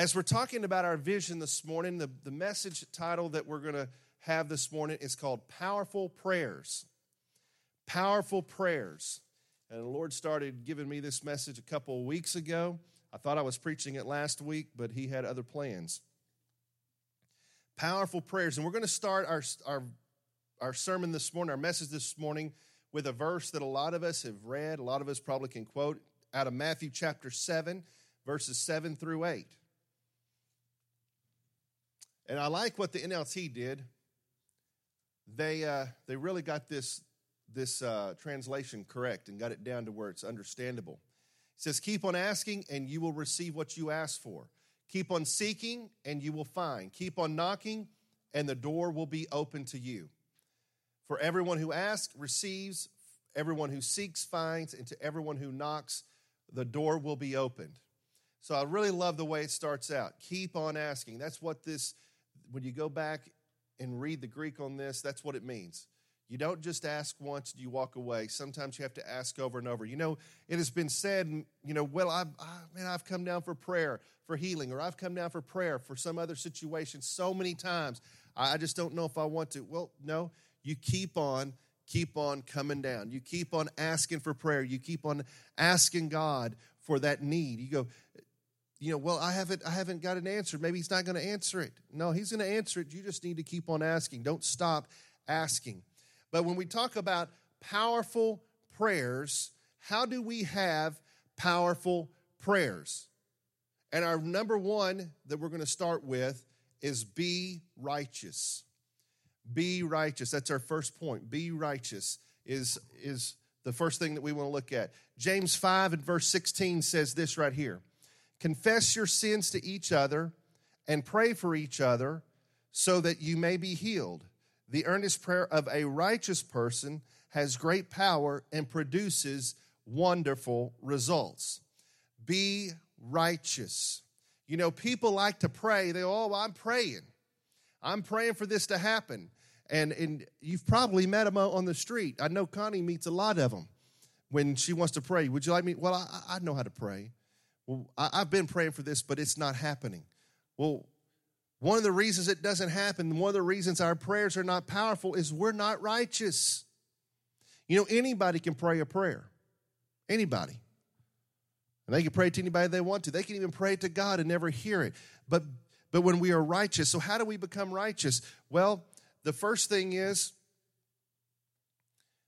As we're talking about our vision this morning, the, the message title that we're going to have this morning is called Powerful Prayers. Powerful Prayers. And the Lord started giving me this message a couple of weeks ago. I thought I was preaching it last week, but He had other plans. Powerful prayers. And we're going to start our, our, our sermon this morning, our message this morning, with a verse that a lot of us have read, a lot of us probably can quote out of Matthew chapter 7, verses 7 through 8. And I like what the NLT did. They, uh, they really got this, this uh, translation correct and got it down to where it's understandable. It says, Keep on asking, and you will receive what you ask for. Keep on seeking, and you will find. Keep on knocking, and the door will be open to you. For everyone who asks receives, everyone who seeks finds, and to everyone who knocks, the door will be opened. So I really love the way it starts out. Keep on asking. That's what this when you go back and read the Greek on this, that's what it means. You don't just ask once you walk away. Sometimes you have to ask over and over. You know, it has been said, you know, well, I've, I, man, I've come down for prayer for healing, or I've come down for prayer for some other situation so many times. I just don't know if I want to. Well, no, you keep on, keep on coming down. You keep on asking for prayer. You keep on asking God for that need. You go, you know, well, I haven't, I haven't got an answer. Maybe he's not going to answer it. No, he's going to answer it. You just need to keep on asking. Don't stop asking. But when we talk about powerful prayers, how do we have powerful prayers? And our number one that we're going to start with is be righteous. Be righteous. That's our first point. Be righteous is, is the first thing that we want to look at. James 5 and verse 16 says this right here Confess your sins to each other and pray for each other so that you may be healed. The earnest prayer of a righteous person has great power and produces wonderful results. Be righteous. You know, people like to pray. They, oh, I'm praying. I'm praying for this to happen. And, and you've probably met them on the street. I know Connie meets a lot of them when she wants to pray. Would you like me? Well, I, I know how to pray. Well, I, I've been praying for this, but it's not happening. Well, one of the reasons it doesn't happen, one of the reasons our prayers are not powerful is we're not righteous. You know, anybody can pray a prayer. Anybody. And they can pray to anybody they want to. They can even pray to God and never hear it. But but when we are righteous, so how do we become righteous? Well, the first thing is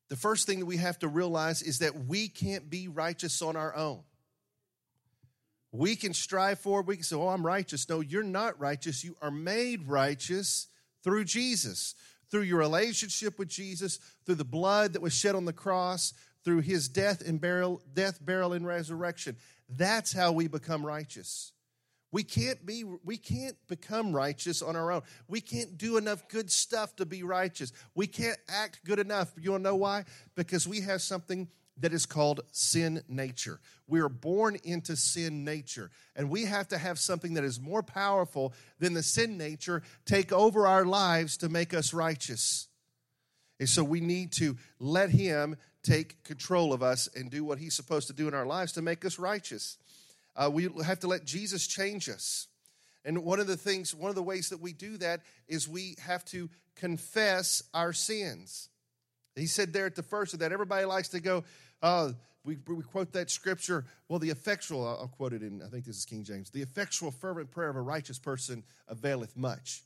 the first thing that we have to realize is that we can't be righteous on our own. We can strive for, we can say, Oh, I'm righteous. No, you're not righteous. You are made righteous through Jesus, through your relationship with Jesus, through the blood that was shed on the cross, through his death and burial, death, burial, and resurrection. That's how we become righteous. We can't be we can't become righteous on our own. We can't do enough good stuff to be righteous. We can't act good enough. You want to know why? Because we have something that is called sin nature. We are born into sin nature, and we have to have something that is more powerful than the sin nature take over our lives to make us righteous. And so we need to let Him take control of us and do what He's supposed to do in our lives to make us righteous. Uh, we have to let Jesus change us. And one of the things, one of the ways that we do that is we have to confess our sins. He said there at the first of that, everybody likes to go, uh, we, we quote that scripture. Well, the effectual, I'll quote it in, I think this is King James, the effectual, fervent prayer of a righteous person availeth much.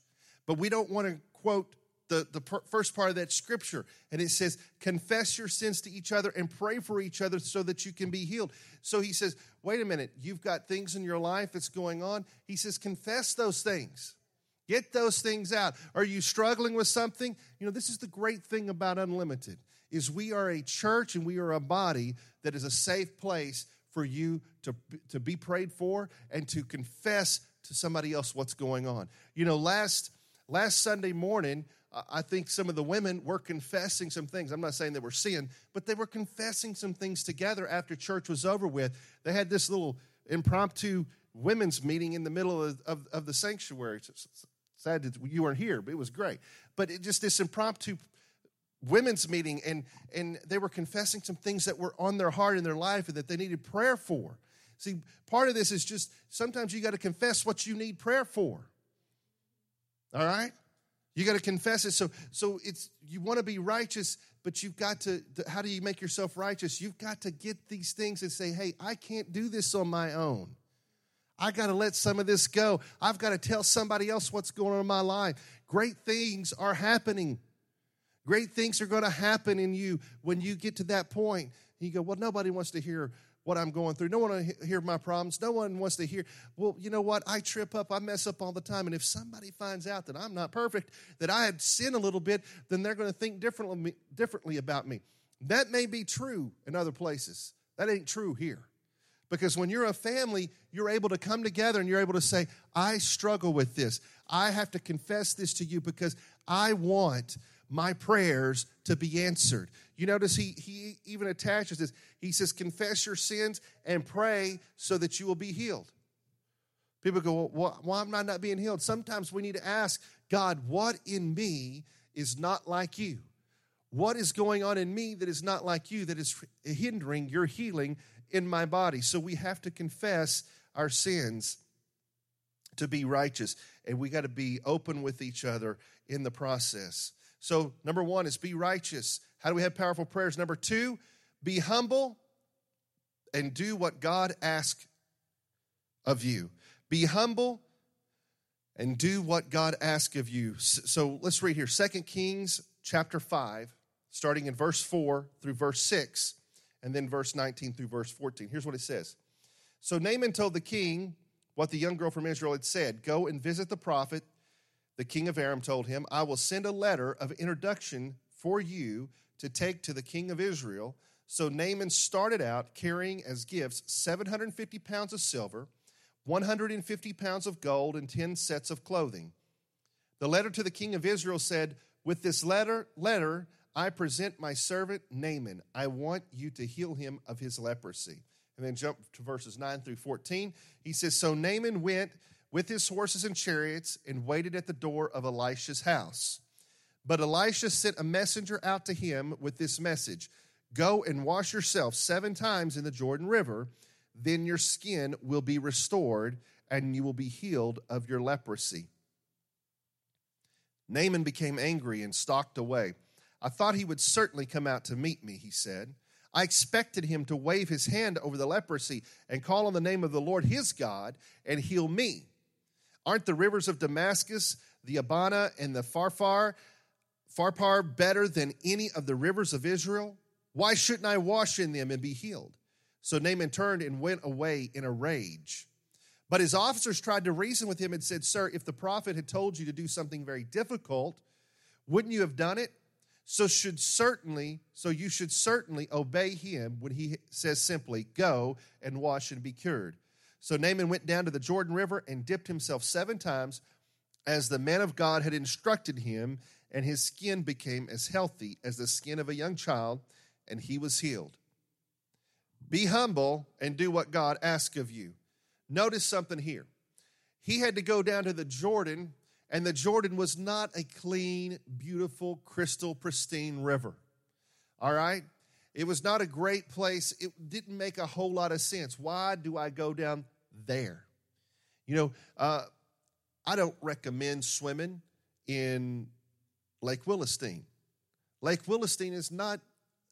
But we don't want to quote the, the per, first part of that scripture. And it says, confess your sins to each other and pray for each other so that you can be healed. So he says, wait a minute, you've got things in your life that's going on. He says, confess those things. Get those things out. Are you struggling with something? You know, this is the great thing about Unlimited is we are a church and we are a body that is a safe place for you to, to be prayed for and to confess to somebody else what's going on. You know, last last Sunday morning, I think some of the women were confessing some things. I'm not saying they were sin, but they were confessing some things together after church was over with. They had this little impromptu women's meeting in the middle of, of, of the sanctuary. Sad that you weren't here, but it was great. But it just this impromptu women's meeting and and they were confessing some things that were on their heart in their life and that they needed prayer for See, part of this is just sometimes you got to confess what you need prayer for. All right? You got to confess it. So, so it's you want to be righteous, but you've got to. How do you make yourself righteous? You've got to get these things and say, "Hey, I can't do this on my own. I got to let some of this go. I've got to tell somebody else what's going on in my life. Great things are happening. Great things are going to happen in you when you get to that point. You go, well, nobody wants to hear what I'm going through. No one wants to hear my problems. No one wants to hear, well, you know what? I trip up, I mess up all the time. And if somebody finds out that I'm not perfect, that I had sinned a little bit, then they're going to think differently, differently about me. That may be true in other places. That ain't true here. Because when you're a family, you're able to come together and you're able to say, I struggle with this. I have to confess this to you because I want my prayers to be answered. You notice he, he even attaches this. He says, Confess your sins and pray so that you will be healed. People go, well, why am I not being healed? Sometimes we need to ask God, what in me is not like you? What is going on in me that is not like you, that is hindering your healing in my body? So we have to confess our sins to be righteous, and we got to be open with each other in the process. So, number one is be righteous. How do we have powerful prayers? Number two, be humble and do what God asks of you. Be humble and do what God asks of you. So let's read here Second Kings chapter 5, starting in verse 4 through verse 6, and then verse 19 through verse 14. Here's what it says So Naaman told the king what the young girl from Israel had said Go and visit the prophet the king of Aram told him, I will send a letter of introduction for you to take to the king of Israel. So Naaman started out carrying as gifts 750 pounds of silver, 150 pounds of gold, and 10 sets of clothing. The letter to the king of Israel said, With this letter, letter, I present my servant Naaman. I want you to heal him of his leprosy. And then jump to verses 9 through 14. He says, So Naaman went with his horses and chariots and waited at the door of Elisha's house. But Elisha sent a messenger out to him with this message Go and wash yourself seven times in the Jordan River, then your skin will be restored and you will be healed of your leprosy. Naaman became angry and stalked away. I thought he would certainly come out to meet me, he said. I expected him to wave his hand over the leprosy and call on the name of the Lord his God and heal me. Aren't the rivers of Damascus, the Abana, and the Pharpar, Pharpar better than any of the rivers of Israel? Why shouldn't I wash in them and be healed? So Naaman turned and went away in a rage. But his officers tried to reason with him and said, Sir, if the prophet had told you to do something very difficult, wouldn't you have done it? So should certainly, so you should certainly obey him when he says simply, Go and wash and be cured. So Naaman went down to the Jordan River and dipped himself seven times as the man of God had instructed him, and his skin became as healthy as the skin of a young child, and he was healed. Be humble and do what God asks of you. Notice something here. He had to go down to the Jordan, and the Jordan was not a clean, beautiful, crystal, pristine river. All right? It was not a great place. It didn't make a whole lot of sense. Why do I go down there? You know, uh, I don't recommend swimming in Lake Willastein. Lake Willastein is not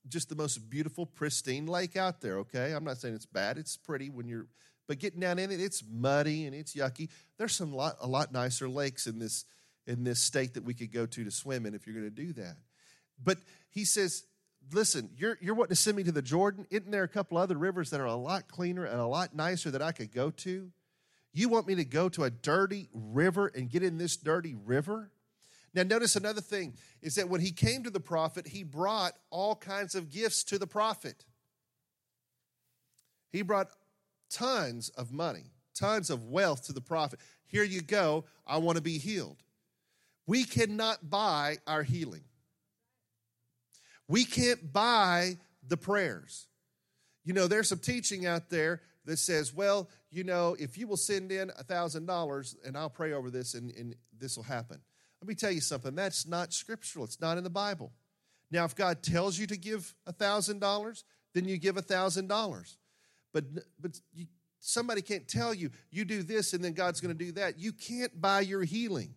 just the most beautiful, pristine lake out there, okay? I'm not saying it's bad. It's pretty when you're, but getting down in it, it's muddy and it's yucky. There's some lot, a lot nicer lakes in this in this state that we could go to to swim in if you're going to do that. But he says listen, you're, you're wanting to send me to the Jordan? Isn't there a couple other rivers that are a lot cleaner and a lot nicer that I could go to? You want me to go to a dirty river and get in this dirty river? Now, notice another thing is that when he came to the prophet, he brought all kinds of gifts to the prophet. He brought tons of money, tons of wealth to the prophet. Here you go. I want to be healed. We cannot buy our healing. We can't buy the prayers. You know, there's some teaching out there that says, well, you know, if you will send in a $1,000 and I'll pray over this and, and this will happen. Let me tell you something. That's not scriptural, it's not in the Bible. Now, if God tells you to give a $1,000, then you give a $1,000. But, but you, somebody can't tell you, you do this and then God's going to do that. You can't buy your healing.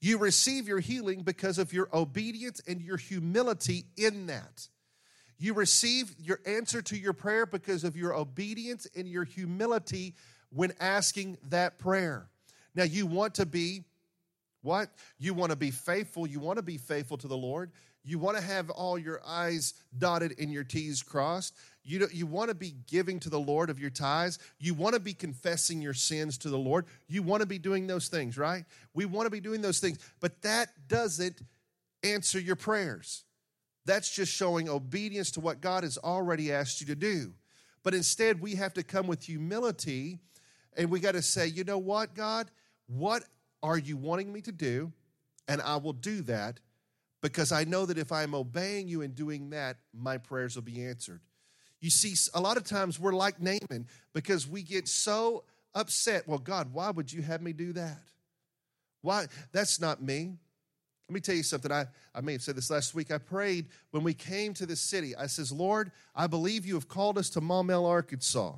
You receive your healing because of your obedience and your humility in that. You receive your answer to your prayer because of your obedience and your humility when asking that prayer. Now, you want to be what? You want to be faithful. You want to be faithful to the Lord. You want to have all your I's dotted and your T's crossed. You, you want to be giving to the Lord of your tithes. You want to be confessing your sins to the Lord. You want to be doing those things, right? We want to be doing those things. But that doesn't answer your prayers. That's just showing obedience to what God has already asked you to do. But instead, we have to come with humility and we got to say, you know what, God? What are you wanting me to do? And I will do that because I know that if I'm obeying you and doing that, my prayers will be answered. You see, a lot of times we're like Naaman because we get so upset. Well, God, why would you have me do that? Why? That's not me. Let me tell you something. I, I may have said this last week. I prayed when we came to this city. I says, Lord, I believe you have called us to Maumelle, Arkansas.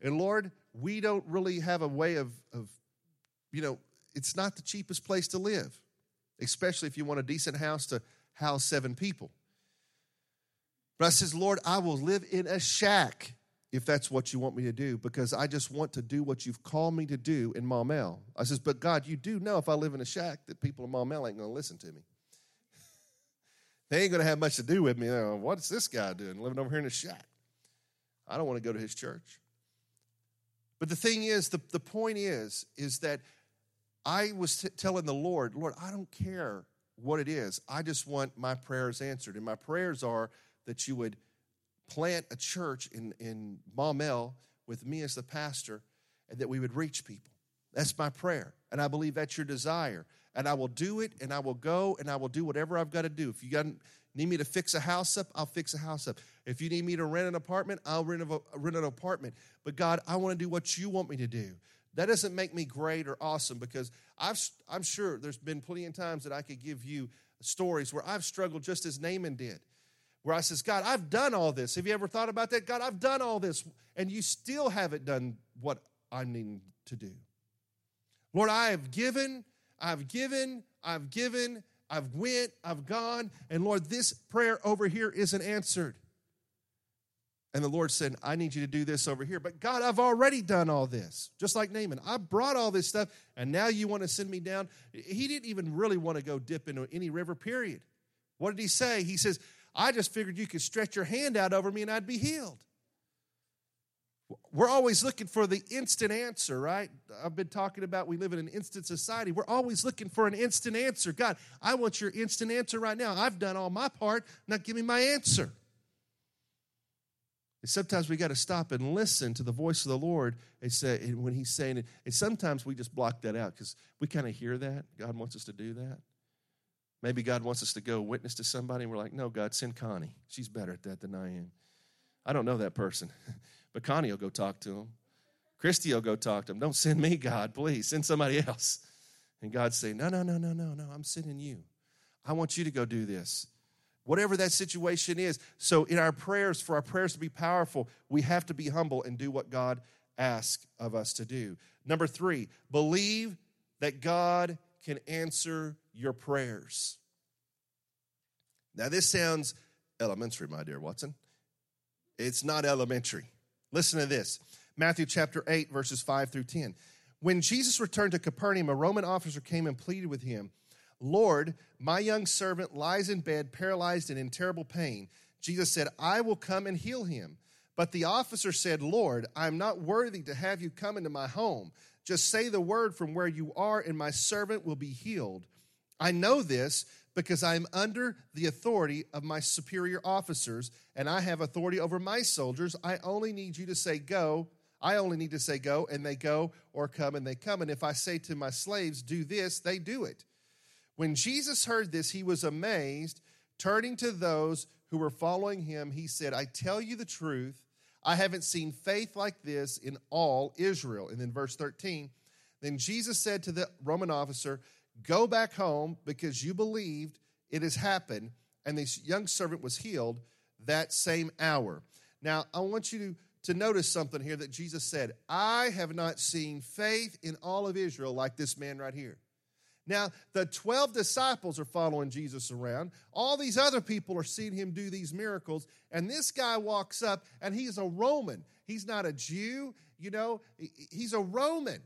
And Lord, we don't really have a way of, of you know, it's not the cheapest place to live, especially if you want a decent house to house seven people. But I says, Lord, I will live in a shack if that's what you want me to do, because I just want to do what you've called me to do in Maumelle. I says, but God, you do know if I live in a shack that people in Maumelle ain't going to listen to me. they ain't going to have much to do with me. What's this guy doing living over here in a shack? I don't want to go to his church. But the thing is, the, the point is, is that I was t- telling the Lord, Lord, I don't care what it is. I just want my prayers answered. And my prayers are that you would plant a church in, in Maumelle with me as the pastor and that we would reach people. That's my prayer. And I believe that's your desire. And I will do it and I will go and I will do whatever I've got to do. If you got, need me to fix a house up, I'll fix a house up. If you need me to rent an apartment, I'll rent, a, rent an apartment. But God, I want to do what you want me to do. That doesn't make me great or awesome because I've, I'm sure there's been plenty of times that I could give you stories where I've struggled just as Naaman did where I says, God, I've done all this. Have you ever thought about that? God, I've done all this, and you still haven't done what I need to do. Lord, I have given, I've given, I've given, I've went, I've gone, and Lord, this prayer over here isn't answered. And the Lord said, I need you to do this over here. But God, I've already done all this. Just like Naaman. I brought all this stuff, and now you want to send me down. He didn't even really want to go dip into any river, period. What did he say? He says, I just figured you could stretch your hand out over me and I'd be healed. We're always looking for the instant answer, right? I've been talking about we live in an instant society. We're always looking for an instant answer. God, I want your instant answer right now. I've done all my part. Now give me my answer. And sometimes we got to stop and listen to the voice of the Lord and say, and when He's saying it. And sometimes we just block that out because we kind of hear that. God wants us to do that. Maybe God wants us to go witness to somebody, and we're like, no, God, send Connie. She's better at that than I am. I don't know that person, but Connie will go talk to him. Christy will go talk to him. Don't send me, God, please. Send somebody else. And God say, no, no, no, no, no, no. I'm sending you. I want you to go do this. Whatever that situation is. So, in our prayers, for our prayers to be powerful, we have to be humble and do what God asks of us to do. Number three, believe that God can answer your prayers. Now, this sounds elementary, my dear Watson. It's not elementary. Listen to this Matthew chapter 8, verses 5 through 10. When Jesus returned to Capernaum, a Roman officer came and pleaded with him, Lord, my young servant lies in bed, paralyzed and in terrible pain. Jesus said, I will come and heal him. But the officer said, Lord, I'm not worthy to have you come into my home. Just say the word from where you are, and my servant will be healed. I know this because I am under the authority of my superior officers, and I have authority over my soldiers. I only need you to say, Go. I only need to say, Go, and they go, or come, and they come. And if I say to my slaves, Do this, they do it. When Jesus heard this, he was amazed. Turning to those who were following him, he said, I tell you the truth. I haven't seen faith like this in all Israel. And then verse 13, then Jesus said to the Roman officer, Go back home because you believed it has happened. And this young servant was healed that same hour. Now, I want you to, to notice something here that Jesus said, I have not seen faith in all of Israel like this man right here. Now, the 12 disciples are following Jesus around. All these other people are seeing him do these miracles. And this guy walks up, and he's a Roman. He's not a Jew, you know, he's a Roman.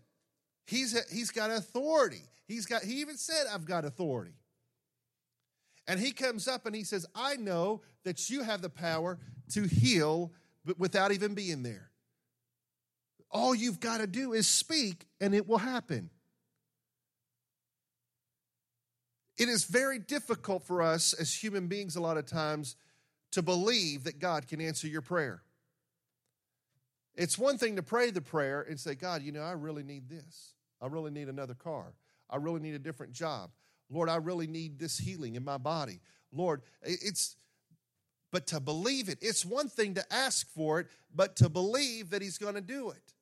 He's, a, he's got authority. He's got, he even said, I've got authority. And he comes up and he says, I know that you have the power to heal but without even being there. All you've got to do is speak and it will happen. It is very difficult for us as human beings, a lot of times, to believe that God can answer your prayer. It's one thing to pray the prayer and say, God, you know, I really need this. I really need another car. I really need a different job. Lord, I really need this healing in my body. Lord, it's but to believe it. It's one thing to ask for it, but to believe that He's going to do it.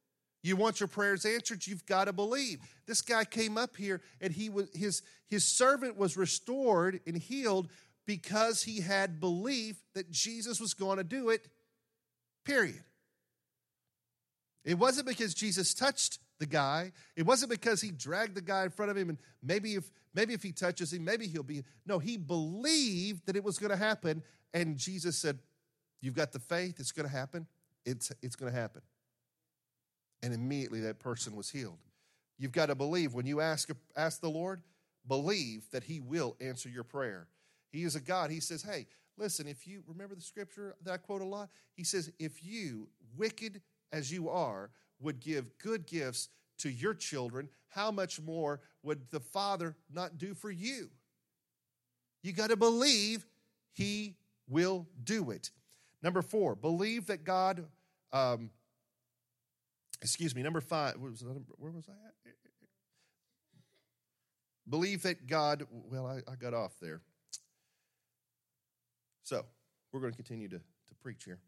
You want your prayers answered, you've got to believe. This guy came up here and he was his his servant was restored and healed because he had belief that Jesus was going to do it. Period. It wasn't because Jesus touched the guy. It wasn't because he dragged the guy in front of him and maybe if maybe if he touches him, maybe he'll be. No, he believed that it was going to happen and Jesus said, You've got the faith, it's going to happen. It's, it's going to happen. And immediately that person was healed. You've got to believe when you ask, ask the Lord, believe that He will answer your prayer. He is a God. He says, Hey, listen, if you remember the scripture that I quote a lot, He says, If you, wicked as you are, would give good gifts to your children, how much more would the Father not do for you? You got to believe He will do it. Number four, believe that God, um, excuse me, number five, was where was I at? Believe that God, well, I, I got off there. So we're going to continue to, to preach here.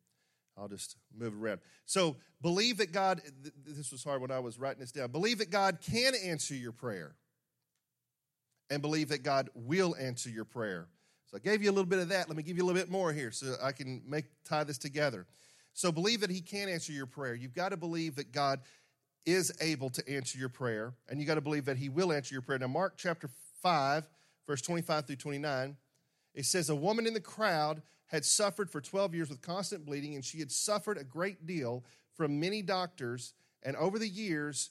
I'll just move around. So believe that God, this was hard when I was writing this down. Believe that God can answer your prayer and believe that God will answer your prayer. So I gave you a little bit of that. Let me give you a little bit more here so I can make tie this together. So believe that he can answer your prayer. You've got to believe that God is able to answer your prayer, and you got to believe that he will answer your prayer. Now, Mark chapter 5, verse 25 through 29, it says, A woman in the crowd had suffered for 12 years with constant bleeding, and she had suffered a great deal from many doctors, and over the years,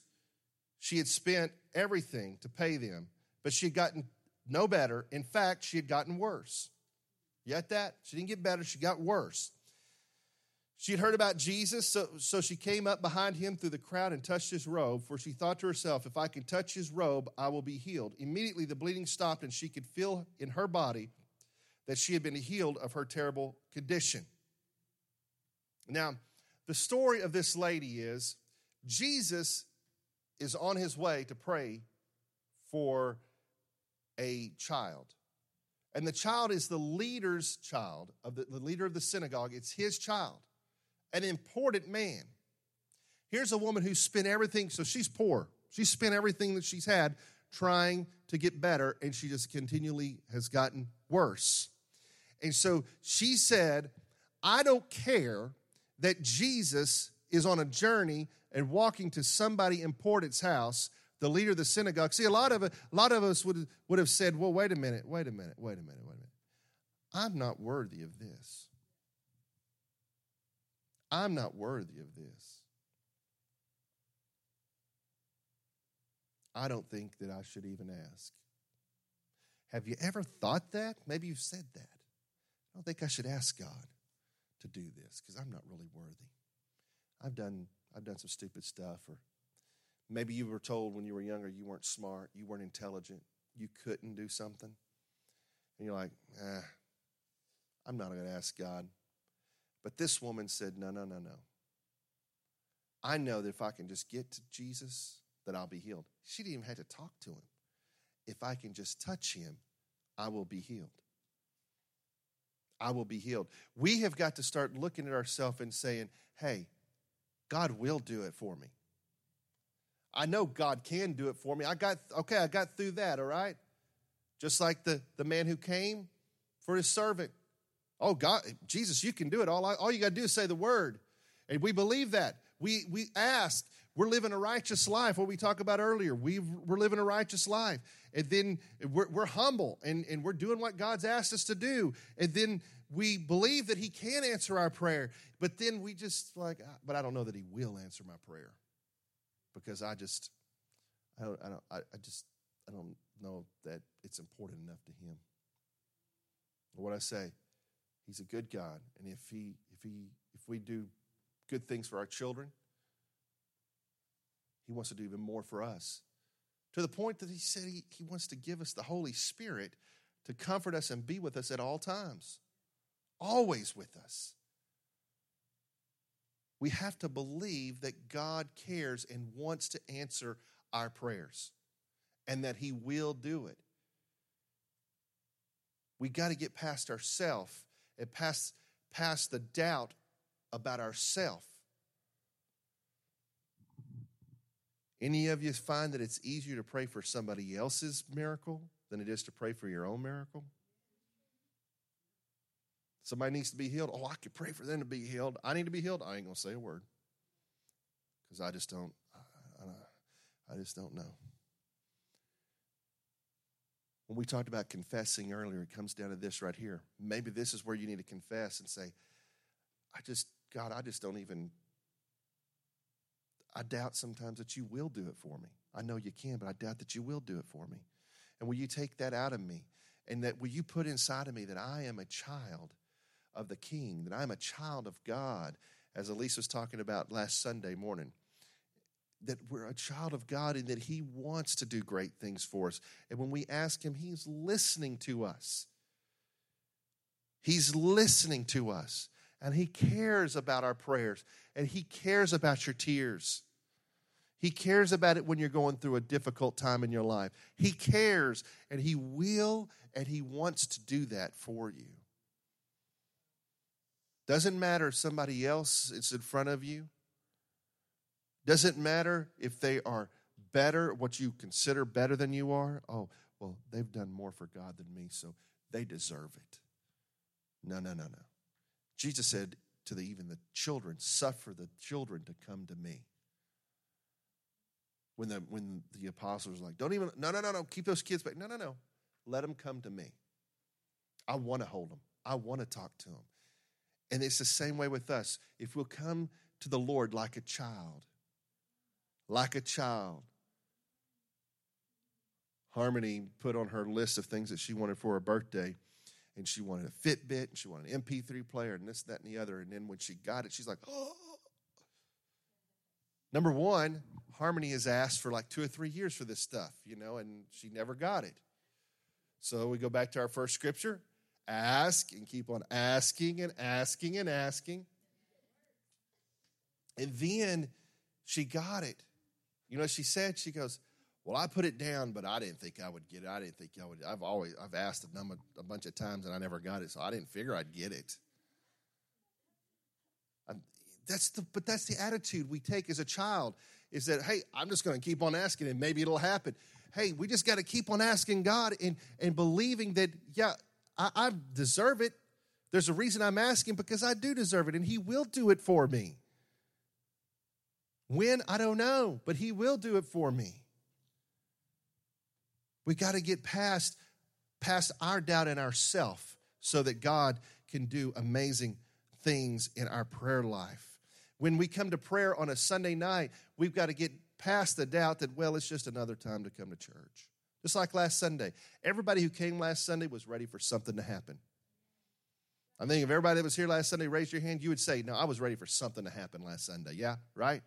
she had spent everything to pay them, but she had gotten no better. In fact, she had gotten worse. You that? She didn't get better, she got worse. She had heard about Jesus, so, so she came up behind him through the crowd and touched his robe, for she thought to herself, If I can touch his robe, I will be healed. Immediately the bleeding stopped, and she could feel in her body that she had been healed of her terrible condition. Now, the story of this lady is Jesus is on his way to pray for a child. And the child is the leader's child, of the, the leader of the synagogue. It's his child, an important man. Here's a woman who spent everything, so she's poor. She spent everything that she's had trying to get better, and she just continually has gotten worse. And so she said, I don't care that Jesus is on a journey and walking to somebody important's house the leader of the synagogue. See, a lot of a lot of us would would have said, "Well, wait a minute, wait a minute, wait a minute, wait a minute. I'm not worthy of this. I'm not worthy of this. I don't think that I should even ask." Have you ever thought that? Maybe you've said that. I don't think I should ask God to do this because I'm not really worthy. I've done I've done some stupid stuff or Maybe you were told when you were younger you weren't smart, you weren't intelligent, you couldn't do something. And you're like, ah, I'm not going to ask God. But this woman said, no, no, no, no. I know that if I can just get to Jesus, that I'll be healed. She didn't even have to talk to him. If I can just touch him, I will be healed. I will be healed. We have got to start looking at ourselves and saying, hey, God will do it for me. I know God can do it for me. I got, okay, I got through that, all right? Just like the, the man who came for his servant. Oh, God, Jesus, you can do it. All, I, all you got to do is say the word. And we believe that. We, we ask, we're living a righteous life, what we talked about earlier. we we're living a righteous life. And then we're, we're humble and, and we're doing what God's asked us to do. And then we believe that He can answer our prayer. But then we just like, ah, but I don't know that He will answer my prayer because I just, I don't, I don't, I just, I don't know that it's important enough to Him. What I say, He's a good God, and if He, if He, if we do good things for our children, He wants to do even more for us. To the point that He said He, he wants to give us the Holy Spirit to comfort us and be with us at all times, always with us. We have to believe that God cares and wants to answer our prayers and that He will do it. We got to get past ourself and past, past the doubt about ourself. Any of you find that it's easier to pray for somebody else's miracle than it is to pray for your own miracle? Somebody needs to be healed. Oh, I could pray for them to be healed. I need to be healed. I ain't going to say a word because I just don't. I, I, I just don't know. When we talked about confessing earlier, it comes down to this right here. Maybe this is where you need to confess and say, I just, God, I just don't even, I doubt sometimes that you will do it for me. I know you can, but I doubt that you will do it for me. And will you take that out of me? And that will you put inside of me that I am a child of the King, that I'm a child of God, as Elise was talking about last Sunday morning that we're a child of God and that He wants to do great things for us. And when we ask Him, He's listening to us. He's listening to us. And He cares about our prayers. And He cares about your tears. He cares about it when you're going through a difficult time in your life. He cares, and He will, and He wants to do that for you. Doesn't matter if somebody else is in front of you. Doesn't matter if they are better, what you consider better than you are. Oh, well, they've done more for God than me, so they deserve it. No, no, no, no. Jesus said to the, even the children, suffer the children to come to me. When the, when the apostles were like, don't even, no, no, no, no, keep those kids back. No, no, no. Let them come to me. I want to hold them, I want to talk to them. And it's the same way with us. If we'll come to the Lord like a child, like a child. Harmony put on her list of things that she wanted for her birthday, and she wanted a Fitbit, and she wanted an MP3 player, and this, that, and the other. And then when she got it, she's like, oh. Number one, Harmony has asked for like two or three years for this stuff, you know, and she never got it. So we go back to our first scripture ask and keep on asking and asking and asking. And then she got it. You know, she said, she goes, well, I put it down, but I didn't think I would get it. I didn't think I would. I've always, I've asked a, number, a bunch of times and I never got it, so I didn't figure I'd get it. I'm, that's the, but that's the attitude we take as a child is that, hey, I'm just going to keep on asking and maybe it'll happen. Hey, we just got to keep on asking God and, and believing that, yeah, I, I deserve it. There's a reason I'm asking because I do deserve it and He will do it for me. When? I don't know, but He will do it for me. We got to get past, past our doubt in ourself so that God can do amazing things in our prayer life. When we come to prayer on a Sunday night, we've got to get past the doubt that, well, it's just another time to come to church. Just like last Sunday. Everybody who came last Sunday was ready for something to happen. I think if everybody that was here last Sunday raised your hand, you would say, No, I was ready for something to happen last Sunday. Yeah, right?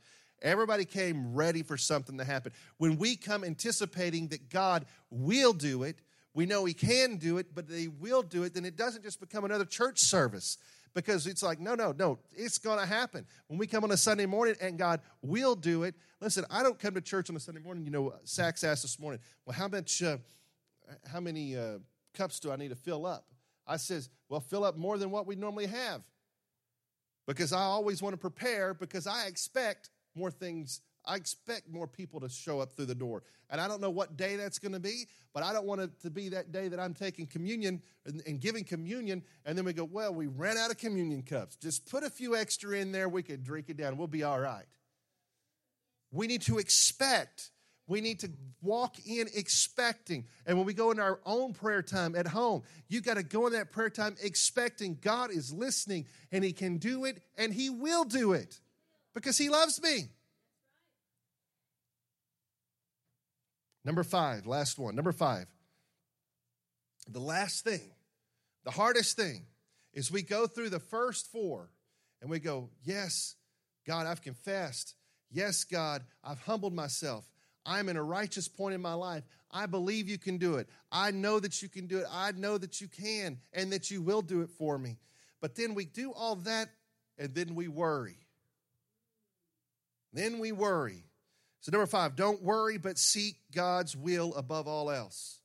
Everybody came ready for something to happen. When we come anticipating that God will do it, we know He can do it, but He will do it, then it doesn't just become another church service because it's like, no, no, no, it's going to happen. When we come on a Sunday morning and God will do it, listen, I don't come to church on a Sunday morning. You know, Sachs asked this morning, well, how much, uh, how many uh, cups do I need to fill up? I says, well, fill up more than what we normally have because I always want to prepare because I expect more things I expect more people to show up through the door. And I don't know what day that's going to be, but I don't want it to be that day that I'm taking communion and, and, giving communion, and then we go, well, we ran out of communion cups. Just put a few extra in there, we could drink it down. We'll be all right. We need to expect. We need to walk in expecting. And when we go in our own prayer time at home, you got to go in that prayer time expecting God is listening and He can do it and He will do it because He loves me. Number five, last one. Number five. The last thing, the hardest thing, is we go through the first four and we go, Yes, God, I've confessed. Yes, God, I've humbled myself. I'm in a righteous point in my life. I believe you can do it. I know that you can do it. I know that you can and that you will do it for me. But then we do all that and then we worry. Then we worry. So, number five, don't worry, but seek God's will above all else.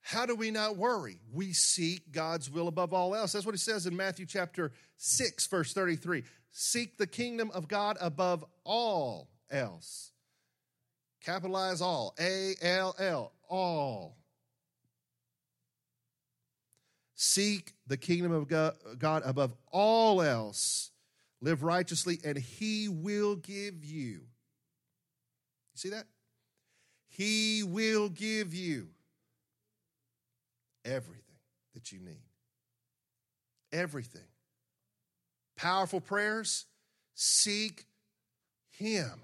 How do we not worry? We seek God's will above all else. That's what he says in Matthew chapter 6, verse 33. Seek the kingdom of God above all else. Capitalize all. A L L. All. Seek the kingdom of God above all else. Live righteously, and he will give you you see that? He will give you everything that you need. Everything. Powerful prayers, seek Him.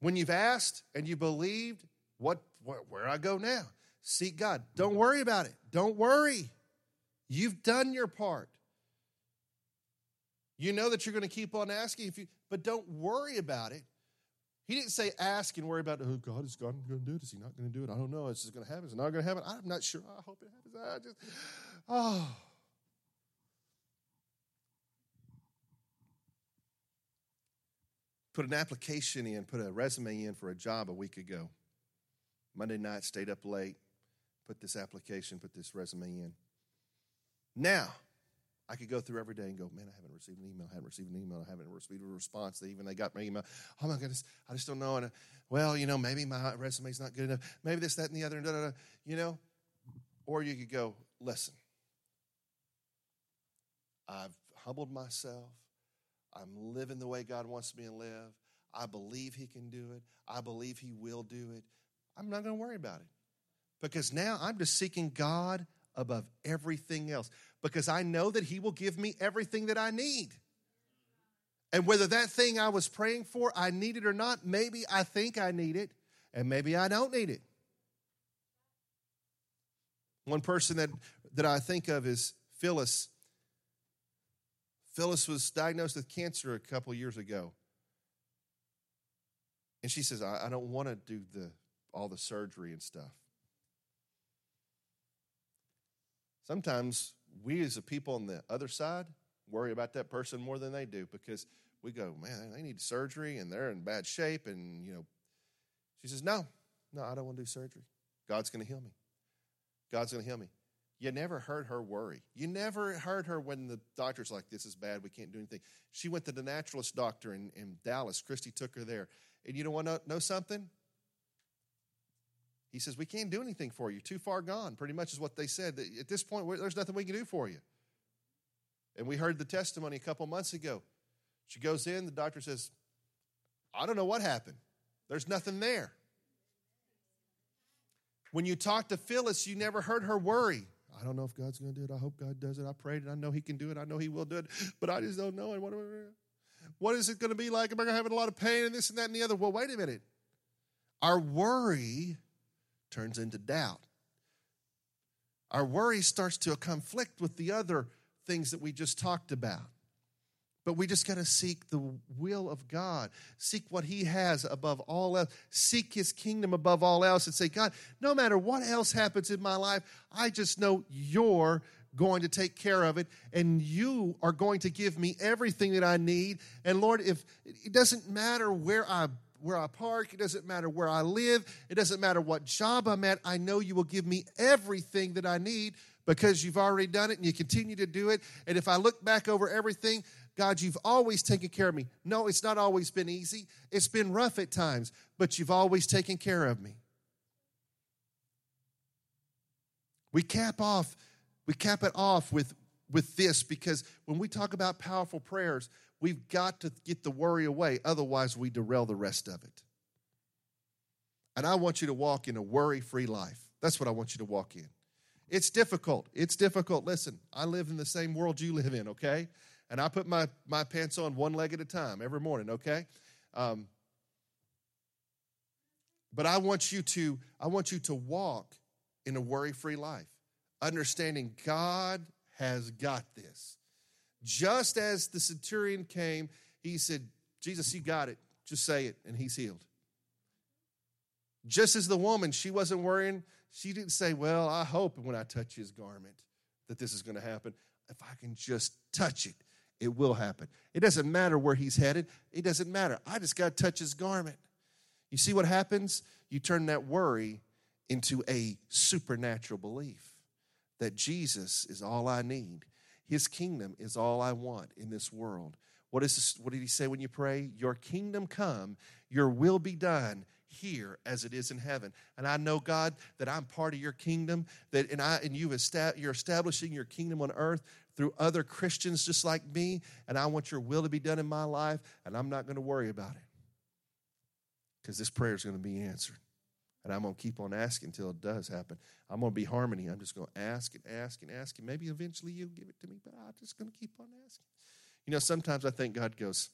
When you've asked and you believed, what, where, I go now? Seek God. Don't worry about it. Don't worry. You've done your part. You know that you're going to keep on asking, if you, but don't worry about it. He didn't say ask and worry about, oh, God, is God going to do it? Is he not going to do it? I don't know. Is it going to happen? Is it not going to happen? I'm not sure. I hope it happens. I just, oh. Put an application in, put a resume in for a job a week ago. Monday night, stayed up late, put this application, put this resume in. Now, I could go through every day and go, man, I haven't received an email, I haven't received an email, I haven't received a response. They even they got my email. Oh my goodness, I just don't know. And uh, well, you know, maybe my resume's not good enough. Maybe this, that, and the other, and da, da, da, you know. Or you could go, listen, I've humbled myself. I'm living the way God wants me to live. I believe He can do it. I believe He will do it. I'm not going to worry about it because now I'm just seeking God above everything else because I know that He will give me everything that I need. And whether that thing I was praying for, I need it or not, maybe I think I need it, and maybe I don't need it. One person that, that I think of is Phyllis. Phyllis was diagnosed with cancer a couple years ago. And she says, I, I don't want to do the, all the surgery and stuff. Sometimes we as a people on the other side worry about that person more than they do because we go, man, they need surgery and they're in bad shape. And, you know, she says, no, no, I don't want to do surgery. God's going to heal me. God's going to heal me. You never heard her worry. You never heard her when the doctor's like, this is bad, we can't do anything. She went to the naturalist doctor in, in Dallas. Christy took her there. And you don't want to know something? He says, We can't do anything for you. Too far gone, pretty much is what they said. At this point, there's nothing we can do for you. And we heard the testimony a couple months ago. She goes in, the doctor says, I don't know what happened. There's nothing there. When you talk to Phyllis, you never heard her worry. I don't know if God's going to do it. I hope God does it. I prayed and I know He can do it. I know He will do it, but I just don't know. And what is it going to be like? Am I going to have a lot of pain and this and that and the other? Well, wait a minute. Our worry turns into doubt. Our worry starts to conflict with the other things that we just talked about. But we just got to seek the will of God, seek what He has above all else, seek His kingdom above all else, and say, God, no matter what else happens in my life, I just know you're going to take care of it, and you are going to give me everything that I need. And Lord, if it doesn't matter where I where I park, it doesn't matter where I live, it doesn't matter what job I'm at. I know you will give me everything that I need because you've already done it and you continue to do it. And if I look back over everything, God, you've always taken care of me. No, it's not always been easy. It's been rough at times, but you've always taken care of me. We cap off, we cap it off with, with this because when we talk about powerful prayers, we've got to get the worry away. Otherwise, we derail the rest of it. And I want you to walk in a worry free life. That's what I want you to walk in. It's difficult. It's difficult. Listen, I live in the same world you live in, okay? And I put my, my pants on one leg at a time every morning, okay? Um, but I want you to I want you to walk in a worry-free life, understanding God has got this. Just as the centurion came, he said, "Jesus, you got it. Just say it and he's healed." Just as the woman, she wasn't worrying. She didn't say, Well, I hope when I touch his garment that this is going to happen. If I can just touch it, it will happen. It doesn't matter where he's headed, it doesn't matter. I just got to touch his garment. You see what happens? You turn that worry into a supernatural belief that Jesus is all I need. His kingdom is all I want in this world. What, is this, what did he say when you pray? Your kingdom come, your will be done here as it is in heaven. And I know, God, that I'm part of your kingdom, that and I and you estab- you're establishing your kingdom on earth through other Christians just like me, and I want your will to be done in my life, and I'm not going to worry about it. Because this prayer is going to be answered. And I'm going to keep on asking until it does happen. I'm going to be harmony. I'm just going to ask and ask and ask, and maybe eventually you'll give it to me, but I'm just going to keep on asking. You know, sometimes I think God goes,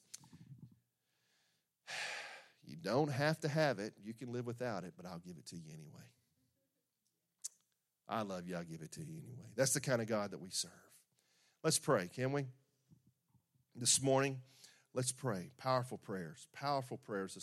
you don't have to have it. You can live without it, but I'll give it to you anyway. I love you. I'll give it to you anyway. That's the kind of God that we serve. Let's pray, can we? This morning, let's pray. Powerful prayers. Powerful prayers